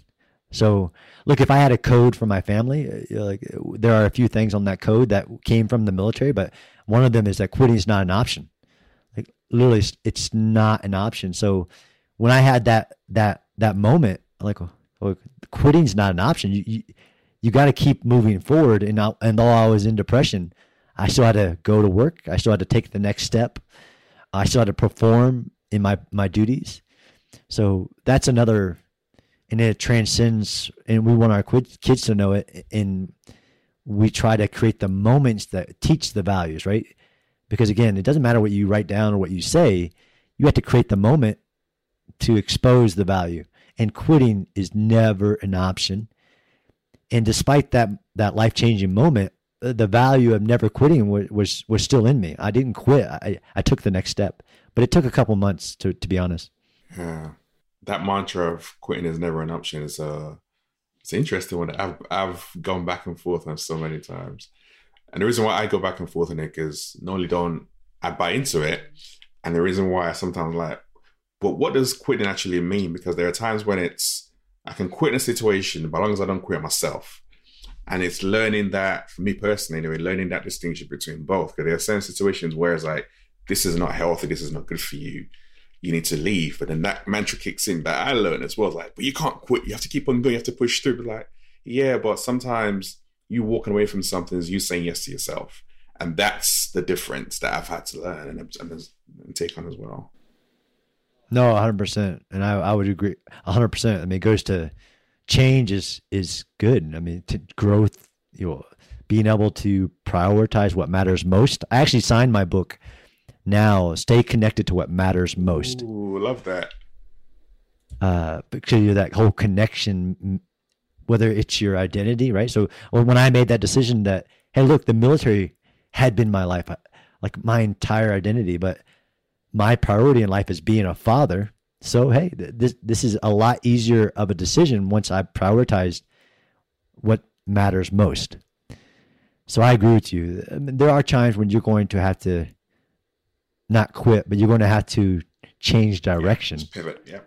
So, look, if I had a code for my family, uh, like there are a few things on that code that came from the military, but one of them is that quitting is not an option. Like literally, it's not an option. So, when I had that that that moment, I'm like well, quitting's not an option. You you, you got to keep moving forward. And I, and though I was in depression, I still had to go to work. I still had to take the next step. I still had to perform in my my duties. So that's another, and it transcends. And we want our kids to know it. And we try to create the moments that teach the values, right? Because again, it doesn't matter what you write down or what you say. You have to create the moment to expose the value and quitting is never an option. And despite that that life changing moment, uh, the value of never quitting was, was, was still in me. I didn't quit. I I took the next step, but it took a couple months to to be honest. Yeah, that mantra of quitting is never an option is uh it's an interesting one. I've I've gone back and forth on so many times, and the reason why I go back and forth on it is not only don't I buy into it, and the reason why I sometimes like but what does quitting actually mean? Because there are times when it's I can quit in a situation, but as long as I don't quit myself. And it's learning that, for me personally, anyway, learning that distinction between both. Because there are certain situations where it's like, this is not healthy, this is not good for you. You need to leave. But then that mantra kicks in that I learned as well. Like, but you can't quit. You have to keep on going. You have to push through. But like, yeah, but sometimes you walking away from something is you saying yes to yourself. And that's the difference that I've had to learn and, and, and take on as well. No, 100%. And I, I would agree 100%. I mean, it goes to change is, is good. I mean, to growth, you know, being able to prioritize what matters most. I actually signed my book now, Stay Connected to What Matters Most. Ooh, love that. Uh, because you that whole connection, whether it's your identity, right? So when I made that decision that, hey, look, the military had been my life, like my entire identity, but my priority in life is being a father. So hey, this this is a lot easier of a decision once I prioritized what matters most. So I agree with you. I mean, there are times when you're going to have to not quit, but you're going to have to change direction. Yeah, pivot. Yeah.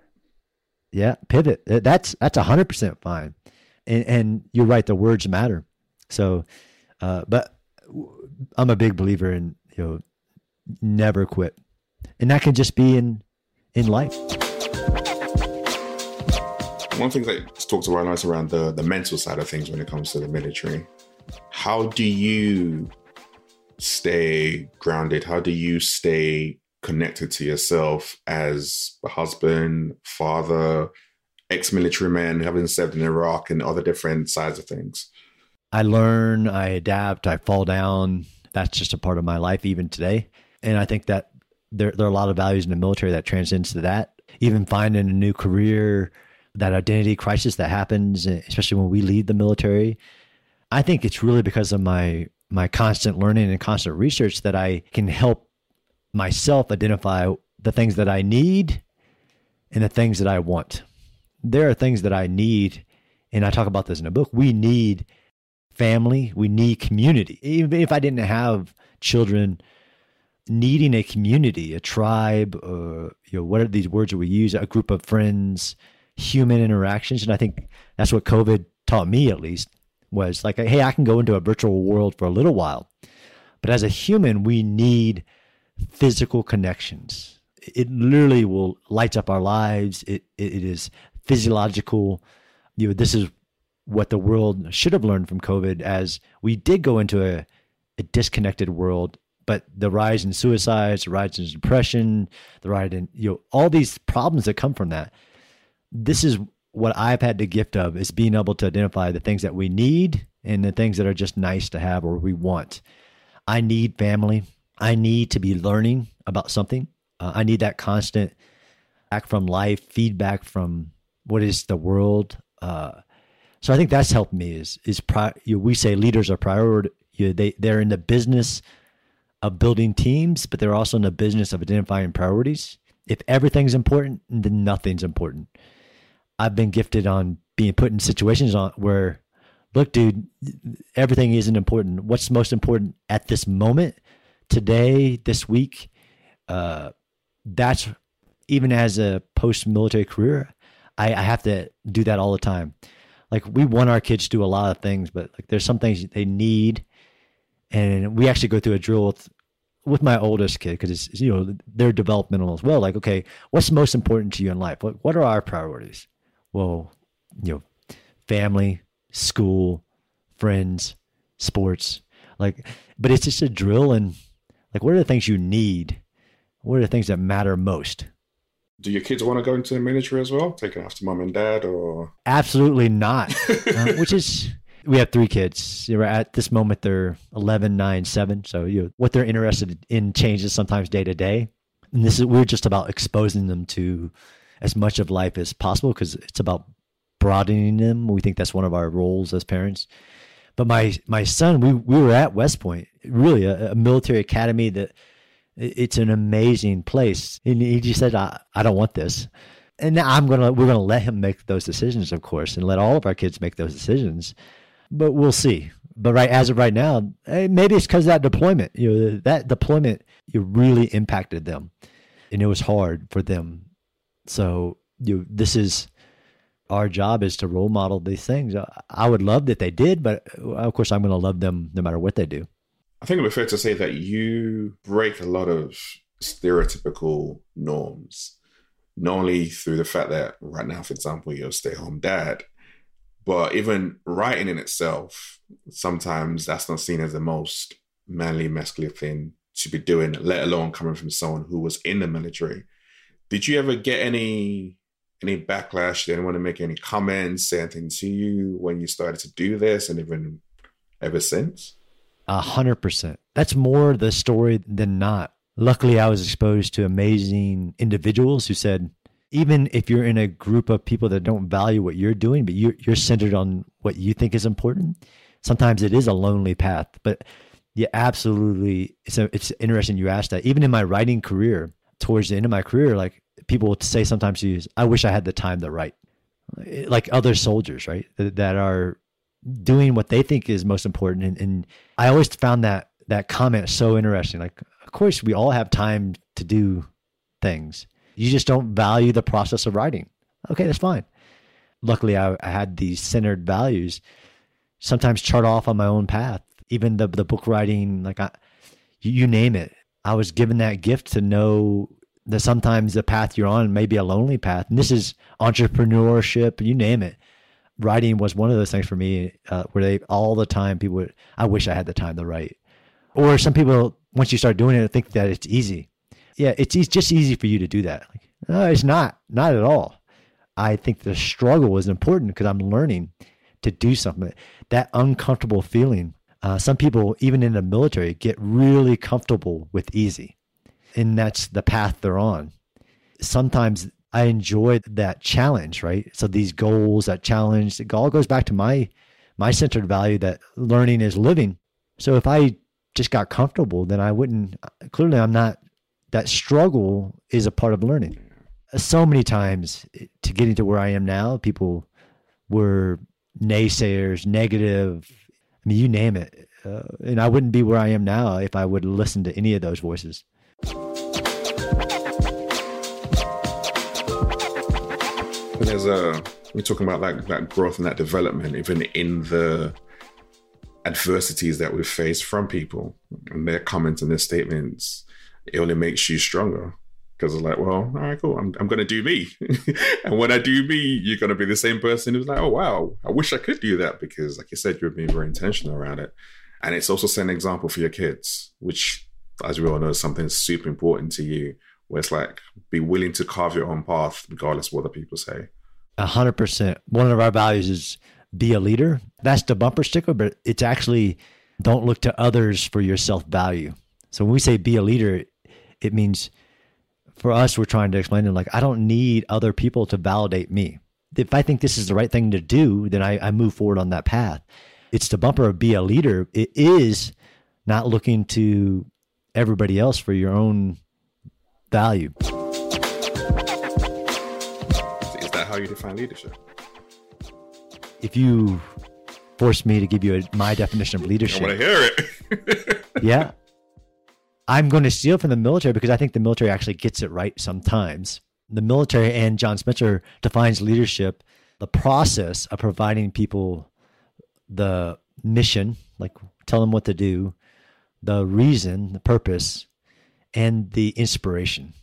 Yeah, pivot. That's that's hundred percent fine, and and you're right. The words matter. So, uh, but I'm a big believer in you know never quit and that can just be in in life. One thing that talks about is around the the mental side of things when it comes to the military. How do you stay grounded? How do you stay connected to yourself as a husband, father, ex military man, having served in Iraq and other different sides of things? I learn, I adapt, I fall down. That's just a part of my life even today. And I think that there, there are a lot of values in the military that transcends to that. Even finding a new career, that identity crisis that happens, eh, especially when we leave the military. I think it's really because of my my constant learning and constant research that I can help myself identify the things that I need and the things that I want. There are things that I need, and I talk about this in a book. We need family, we need community. Even if I didn't have children, needing a community, a tribe, uh, you know, what are these words that we use? A group of friends, human interactions, and I think that's what COVID taught me, at least, was like, hey, I can go into a virtual world for a little while, but as a human, we need physical connections. It literally will light up our lives. It it is physiological. You know, this is what the world should have learned from COVID, as we did go into a, a disconnected world but the rise in suicides, the rise in depression, the rise in you know all these problems that come from that. This is what I've had the gift of is being able to identify the things that we need and the things that are just nice to have or we want. I need family. I need to be learning about something. Uh, I need that constant back from life, feedback from what is the world. Uh, so I think that's helped me. Is is pri- you know, we say leaders are priority. You know, they they're in the business of building teams, but they're also in the business of identifying priorities. If everything's important, then nothing's important. I've been gifted on being put in situations on where, look, dude, everything isn't important. What's most important at this moment, today, this week? Uh, that's even as a post-military career, I, I have to do that all the time. Like we want our kids to do a lot of things, but like there's some things they need and we actually go through a drill with with my oldest kid because it's you know they're developmental as well. Like, okay, what's most important to you in life? What what are our priorities? Well, you know, family, school, friends, sports. Like, but it's just a drill and like, what are the things you need? What are the things that matter most? Do your kids want to go into the military as well, taking after mom and dad, or absolutely not? uh, which is we have three kids. At this moment, they're 11, 9, 7. So you know, what they're interested in changes sometimes day to day. And this is we're just about exposing them to as much of life as possible because it's about broadening them. We think that's one of our roles as parents. But my my son, we we were at West Point, really a, a military academy that it's an amazing place. And he just said, I, I don't want this. And I'm gonna we're gonna let him make those decisions, of course, and let all of our kids make those decisions but we'll see. But right as of right now, eh, maybe it's because that deployment. You know, that deployment it really impacted them, and it was hard for them. So you, know, this is our job is to role model these things. I would love that they did, but of course, I'm going to love them no matter what they do. I think it would be fair to say that you break a lot of stereotypical norms, not only through the fact that right now, for example, you're a stay-home dad, but even writing in itself, sometimes that's not seen as the most manly, masculine thing to be doing, let alone coming from someone who was in the military. Did you ever get any any backlash? Did anyone make any comments, say anything to you when you started to do this, and even ever since? A hundred percent. That's more the story than not. Luckily, I was exposed to amazing individuals who said, even if you're in a group of people that don't value what you're doing, but you're, you're centered on what you think is important, sometimes it is a lonely path. But yeah, absolutely. It's, a, it's interesting you asked that. Even in my writing career, towards the end of my career, like people will say sometimes to you, I wish I had the time to write. Eh, like other soldiers, right? That are doing what they think is most important. And, and I always found that that comment so interesting. Like, of course, we all have time to do things you just don't value the process of writing. Okay, that's fine. Luckily, I, I had these centered values. Sometimes chart off on my own path. Even the the book writing, like I, you name it. I was given that gift to know that sometimes the path you're on may be a lonely path. And this is entrepreneurship, you name it. Writing was one of those things for me uh, where they all the time people would, I wish I had the time to write. Or some people, once you start doing it, think that it's easy. Yeah, it's it's just easy for you to do that. Like, no, it's not. Not at all. I think the struggle is important because I'm learning to do something. That uncomfortable feeling. Uh, some people, even in the military, get really comfortable with easy, and that's the path they're on. Sometimes I enjoy that challenge, right? So these goals, that challenge, it all goes back to my my centered value that learning is living. So if I just got comfortable, then I wouldn't. Clearly, I'm not. That struggle is a part of learning. So many times to getting to where I am now, people were naysayers, negative. I mean, you name it. Uh, and I wouldn't be where I am now if I would listen to any of those voices. there's a we're talking about like that growth and that development, even in the adversities that we face from people and their comments and their statements, it only makes you stronger. Because it's like, well, all right, cool. I'm, I'm going to do me. and when I do me, you're going to be the same person who's like, oh, wow, I wish I could do that. Because, like you said, you're being very intentional around it. And it's also setting an example for your kids, which, as we all know, is something super important to you, where it's like, be willing to carve your own path, regardless of what other people say. A hundred percent. One of our values is be a leader. That's the bumper sticker, but it's actually don't look to others for your self value. So when we say be a leader, it means for us, we're trying to explain to them like, I don't need other people to validate me. If I think this is the right thing to do, then I, I move forward on that path. It's the bumper of be a leader. It is not looking to everybody else for your own value. Is that how you define leadership? if you force me to give you a, my definition of leadership, I want to hear it. yeah, I'm going to steal from the military because I think the military actually gets it right sometimes. The military and John Spencer defines leadership the process of providing people the mission, like tell them what to do, the reason, the purpose, and the inspiration.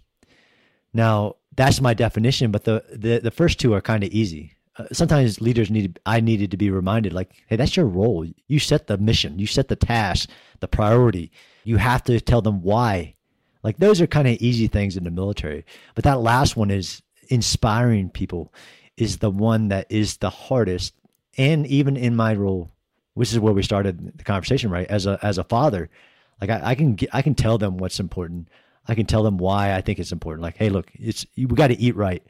Now, that's my definition, but the the, the first two are kind of easy uh, sometimes leaders need I needed to be reminded like hey that's your role you set the mission you set the task the priority you have to tell them why. Like those are kind of easy things in the military but that last one is inspiring people is the one that is the hardest. And even in my role which is where we started the conversation right as a as a father like I, I can I can tell them what's important. I can tell them why I think it's important. Like hey look it's we got to eat right.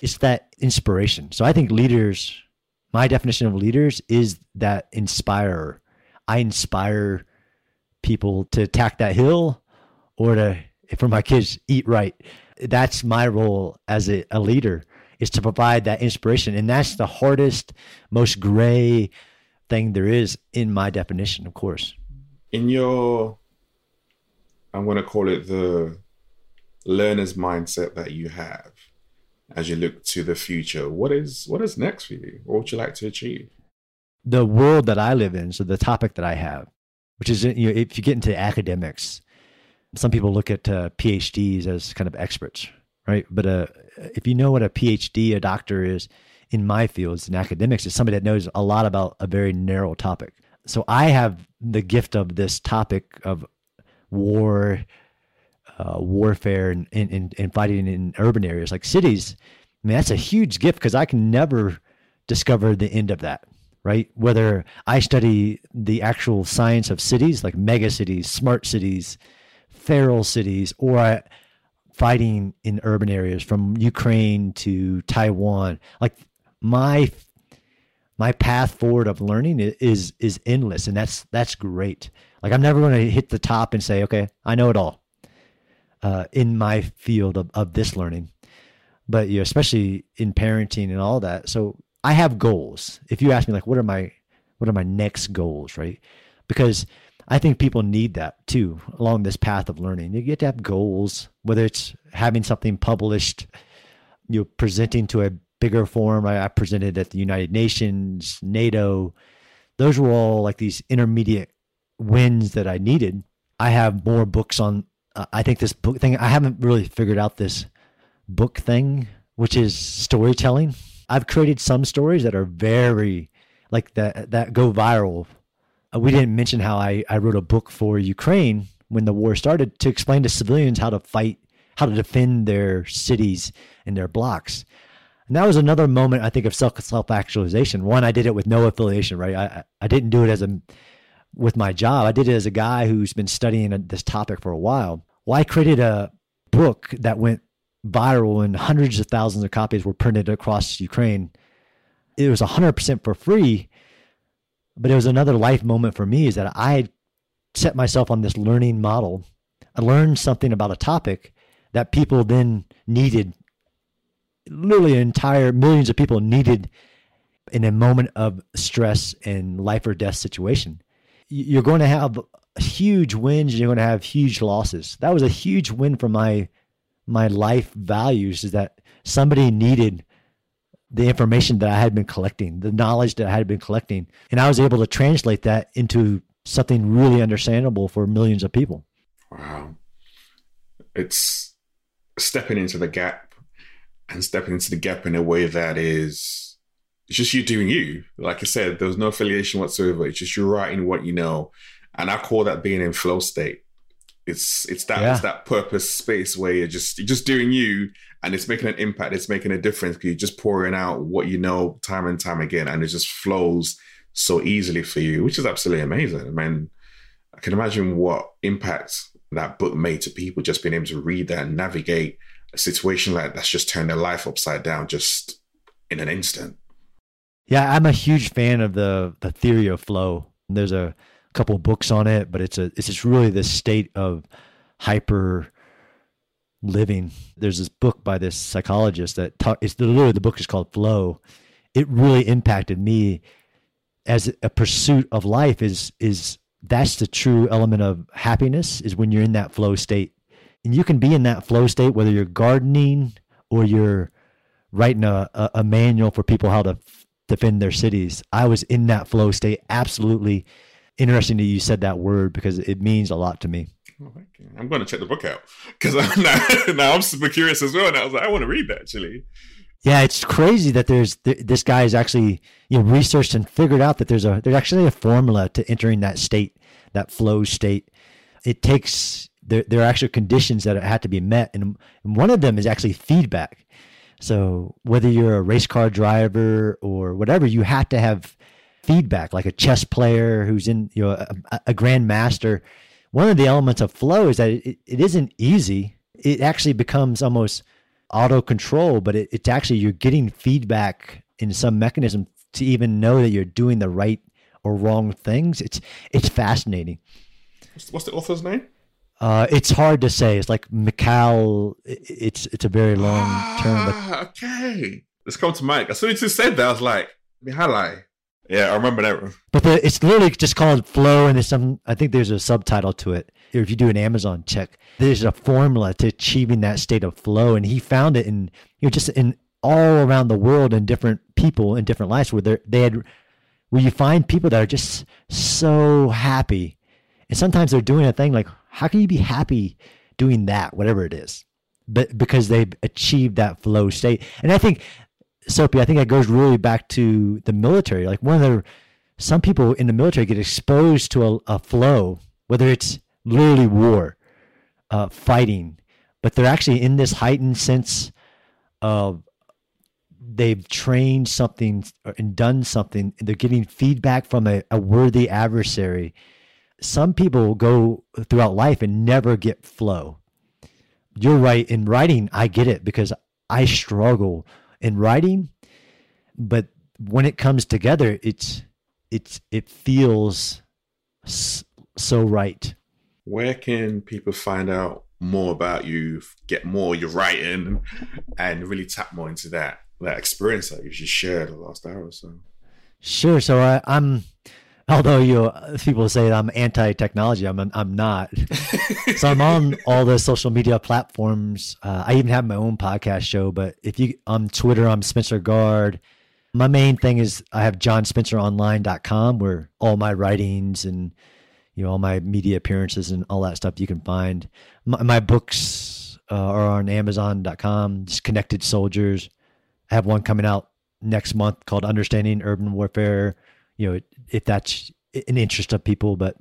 It's that inspiration. So I think leaders, my definition of leaders is that inspirer. I inspire people to attack that hill or to, for my kids, eat right. That's my role as a, a leader is to provide that inspiration. And that's the hardest, most gray thing there is in my definition, of course. In your, I'm going to call it the learner's mindset that you have as you look to the future, what is what is next for you? What would you like to achieve? The world that I live in, so the topic that I have, which is you know, if you get into academics, some people look at uh, PhDs as kind of experts, right? But uh, if you know what a PhD, a doctor is in my fields in academics, is somebody that knows a lot about a very narrow topic. So I have the gift of this topic of war, uh, warfare and, and, and fighting in urban areas like cities, I mean, that's a huge gift because I can never discover the end of that, right? Whether I study the actual science of cities, like mega cities, smart cities, feral cities, or fighting in urban areas from Ukraine to Taiwan, like my my path forward of learning is is endless, and that's that's great. Like I'm never going to hit the top and say, okay, I know it all uh, in my field of, of this learning, but you know, especially in parenting and all that. So I have goals. If you ask me, like, what are my what are my next goals, right? Because I think people need that too along this path of learning. You get to have goals, whether it's having something published, you know, presenting to a bigger forum. I, I presented at the United Nations, NATO. Those were all like these intermediate wins that I needed. I have more books on uh, I think this book thing, I haven't really figured out this book thing, which is storytelling. I've created some stories that are very like that that go viral uh, we didn't mention how I, I wrote a book for Ukraine when the war started to explain to civilians how to fight, how to defend their cities and their blocks. And that was another moment I think of self self actualization. One, I did it with no affiliation, right? I I didn't do it as a with my job. I did it as a guy who's been studying this topic for a while. Well, I created a book that went viral and hundreds of thousands of copies were printed across Ukraine. It was 100% for free, but it was another life moment for me is that I set myself on this learning model. I learned something about a topic that people then needed. Literally, entire millions of people needed in a moment of stress and life or death situation. You're going to have huge wins and you're going to have huge losses. That was a huge win for my my life values is that somebody needed the information that I had been collecting, the knowledge that I had been collecting, and I was able to translate that into something really understandable for millions of people. Wow. It's stepping into the gap and stepping into the gap in a way that is just you doing you. Like I said, there was no affiliation whatsoever. It's just you writing what you know. And I call that being in flow state. It's it's that yeah. it's that purpose space where you're just you're just doing you and it's making an impact, it's making a difference because you're just pouring out what you know time and time again and it just flows so easily for you, which is absolutely amazing. I mean, I can imagine what impact that book made to people just being able to read that and navigate a situation like that's just turned their life upside down just in an instant. Yeah, I'm a huge fan of the the theory of flow. There's a couple books on it, but it's a it's just really this state of hyper living. There's this book by this psychologist that talk, it's literally the book is called Flow. It really impacted me as a pursuit of life is is that's the true element of happiness is when you're in that flow state. And you can be in that flow state whether you're gardening or you're writing a, a, a manual for people how to f- defend their cities. I was in that flow state. Absolutely interesting that you said that word because it means a lot to me. Oh, I'm going to check the book out because now, now I'm super curious as well. And I was like, I want to read that actually. Yeah, it's crazy that there's this guy is actually you know researched and figured out that there's a there's actually a formula to entering that state, that flow state. It takes there there are actual conditions that have to be met, and, and one of them is actually feedback. So whether you're a race car driver or whatever, you have to have feedback, like a chess player who's in you know a, a grandmaster. One of the elements of flow is that it, it isn't easy. It actually becomes almost auto control, but it, it's actually you're getting feedback in some mechanism to even know that you're doing the right or wrong things. It's it's fascinating. What's the author's name? Uh, it's hard to say. It's like Mikhail. It's it's a very long ah, term. But... Okay, let's come to Mike. As soon as you said that, I was like, Mihaly. Yeah, I remember that. But the, it's literally just called Flow, and there's some. I think there's a subtitle to it. If you do an Amazon check, there's a formula to achieving that state of flow, and he found it in you know just in all around the world and different people in different lives where they had where you find people that are just so happy, and sometimes they're doing a thing like, how can you be happy doing that, whatever it is, but because they've achieved that flow state, and I think Sope, I think that goes really back to the military. Like one of the some people in the military get exposed to a, a flow, whether it's literally war, uh, fighting, but they're actually in this heightened sense of they've trained something and done something. And they're getting feedback from a, a worthy adversary. Some people go throughout life and never get flow. You're right. In writing, I get it because I struggle in writing, but when it comes together, it's it's it feels so right. Where can people find out more about you, get more your writing, and really tap more into that that experience that you just shared the last hour or so? Sure. So I, I'm although you people say I'm anti-technology, I'm I'm not. so I'm on all the social media platforms. Uh, I even have my own podcast show. But if you on Twitter, I'm Spencer Guard. My main thing is I have johnspenceronline.com where all my writings and you know all my media appearances and all that stuff you can find. My, my books uh, are on Amazon.com. Just Connected Soldiers. I have one coming out next month called Understanding Urban Warfare you know, if that's an interest of people. But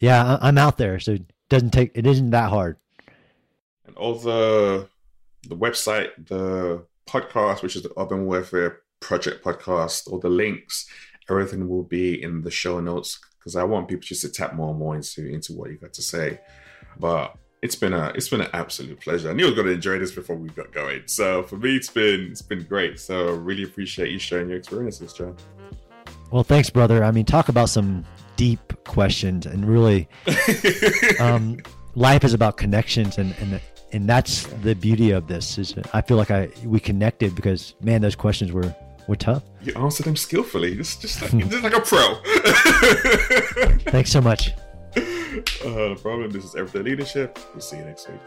yeah, I'm out there, so it doesn't take it isn't that hard. And all the the website, the podcast, which is the Urban Warfare Project podcast, all the links, everything will be in the show notes because I want people just to tap more and more into into what you got to say. But it's been a it's been an absolute pleasure. I knew I was going to enjoy this before we got going. So for me, it's been it's been great. So really appreciate you sharing your experiences, John. Well, thanks, brother. I mean, talk about some deep questions and really, um, life is about connections and and and that's the beauty of this. Is I feel like I we connected because man, those questions were were tough. You answered them skillfully. Just just like, just like a pro. thanks so much. Uh, no problem. This is Everyday Leadership. We'll see you next week.